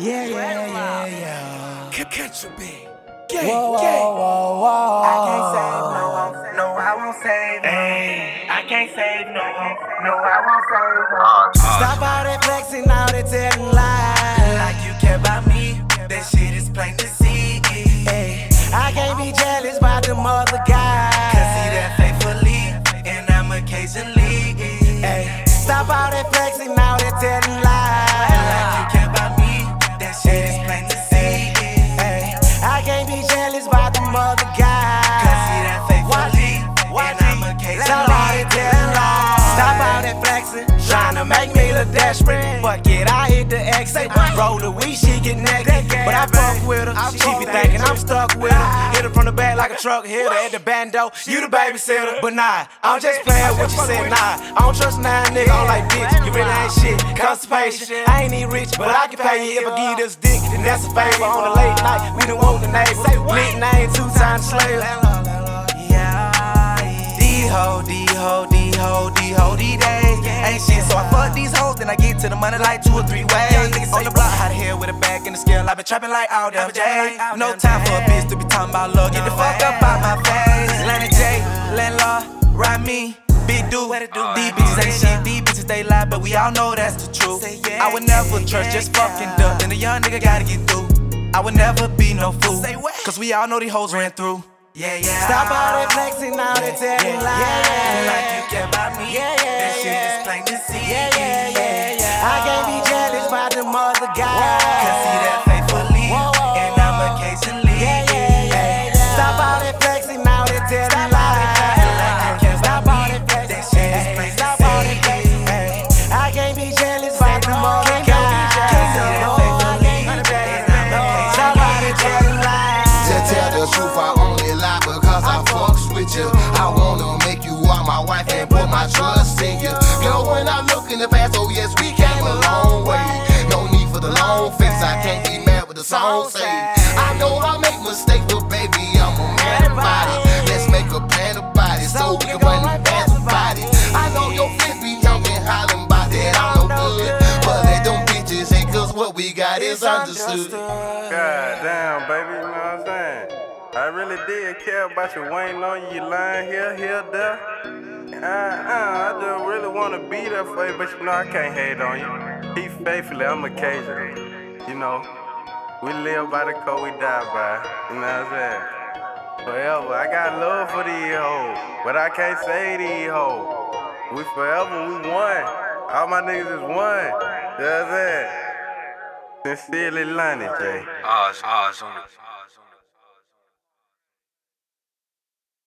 Yeah, yeah, yeah, yeah. Catch, catch a bit. Gang, Whoa, whoa, gang. whoa, whoa. I can't save no one. No, I won't save no I can't save no one. No, I won't save no Stop all that flexing, all that telling lies. Like you care about me, that shit is plain to see. Hey, I can't be jealous about them other guys. Cause see that faithfully, and I'm occasionally. Hey, stop all that flexing, all jealous about them other guys. Cause see that and I'm Stop all that occasionally. telling lies. Stop all that flexing, trying to make me look desperate. Fuck it, I hit the exit. Roll the weed, she get naked. But I fuck with her. She be thinking I'm stuck with her. Hit her from the back like a truck hitter at the bando. You the babysitter. But nah, I'm just playing what you said. Nah, I don't trust nine nigga. I'm like, bitch, you really ain't shit. Constipation. I ain't even rich, but I can pay you if I give you this dick. Then that's a favor on the late night. We done woke the neighbor. Nickname two times slave. Yeah, D-ho, D-ho, D-ho, D-ho, D-days Ain't shit, so I fuck these hoes, then I get to the money like two or three ways On the block, the hell with a bag in the scale i been trapping like all damn day No time for a bitch to be talking about love Get the fuck up out they lie, but we all know that's the truth. I would never trust just fucking duck, then the young nigga gotta get through. I would never be no fool, cause we all know these hoes ran through. Yeah, yeah. Stop all that flexing, all that telling lies. Like you care about me. Yeah, yeah, that shit is plain to see. Yeah, yeah, yeah, yeah. I can't be jealous about them other Lies. To tell the truth, I only lie because I fucks with you. I wanna make you all my wife and put my trust in you. Girl, when I look in the past, oh yes, we came a long way. No need for the long face, I can't be mad with the song say. We got is understood. God damn, baby, you know what I'm saying? I really did care about you waiting on you, lying here, here, there. Uh, uh, I just really wanna be there for you, but you know I can't hate on you. Be faithfully, I'm occasional. You know, we live by the code we die by. You know what I'm saying? Forever, I got love for these hoes, but I can't say these hoes. We forever, we one. All my niggas is one. You know what I'm saying? Sincerely, Lonnie J. Oz, Oz on.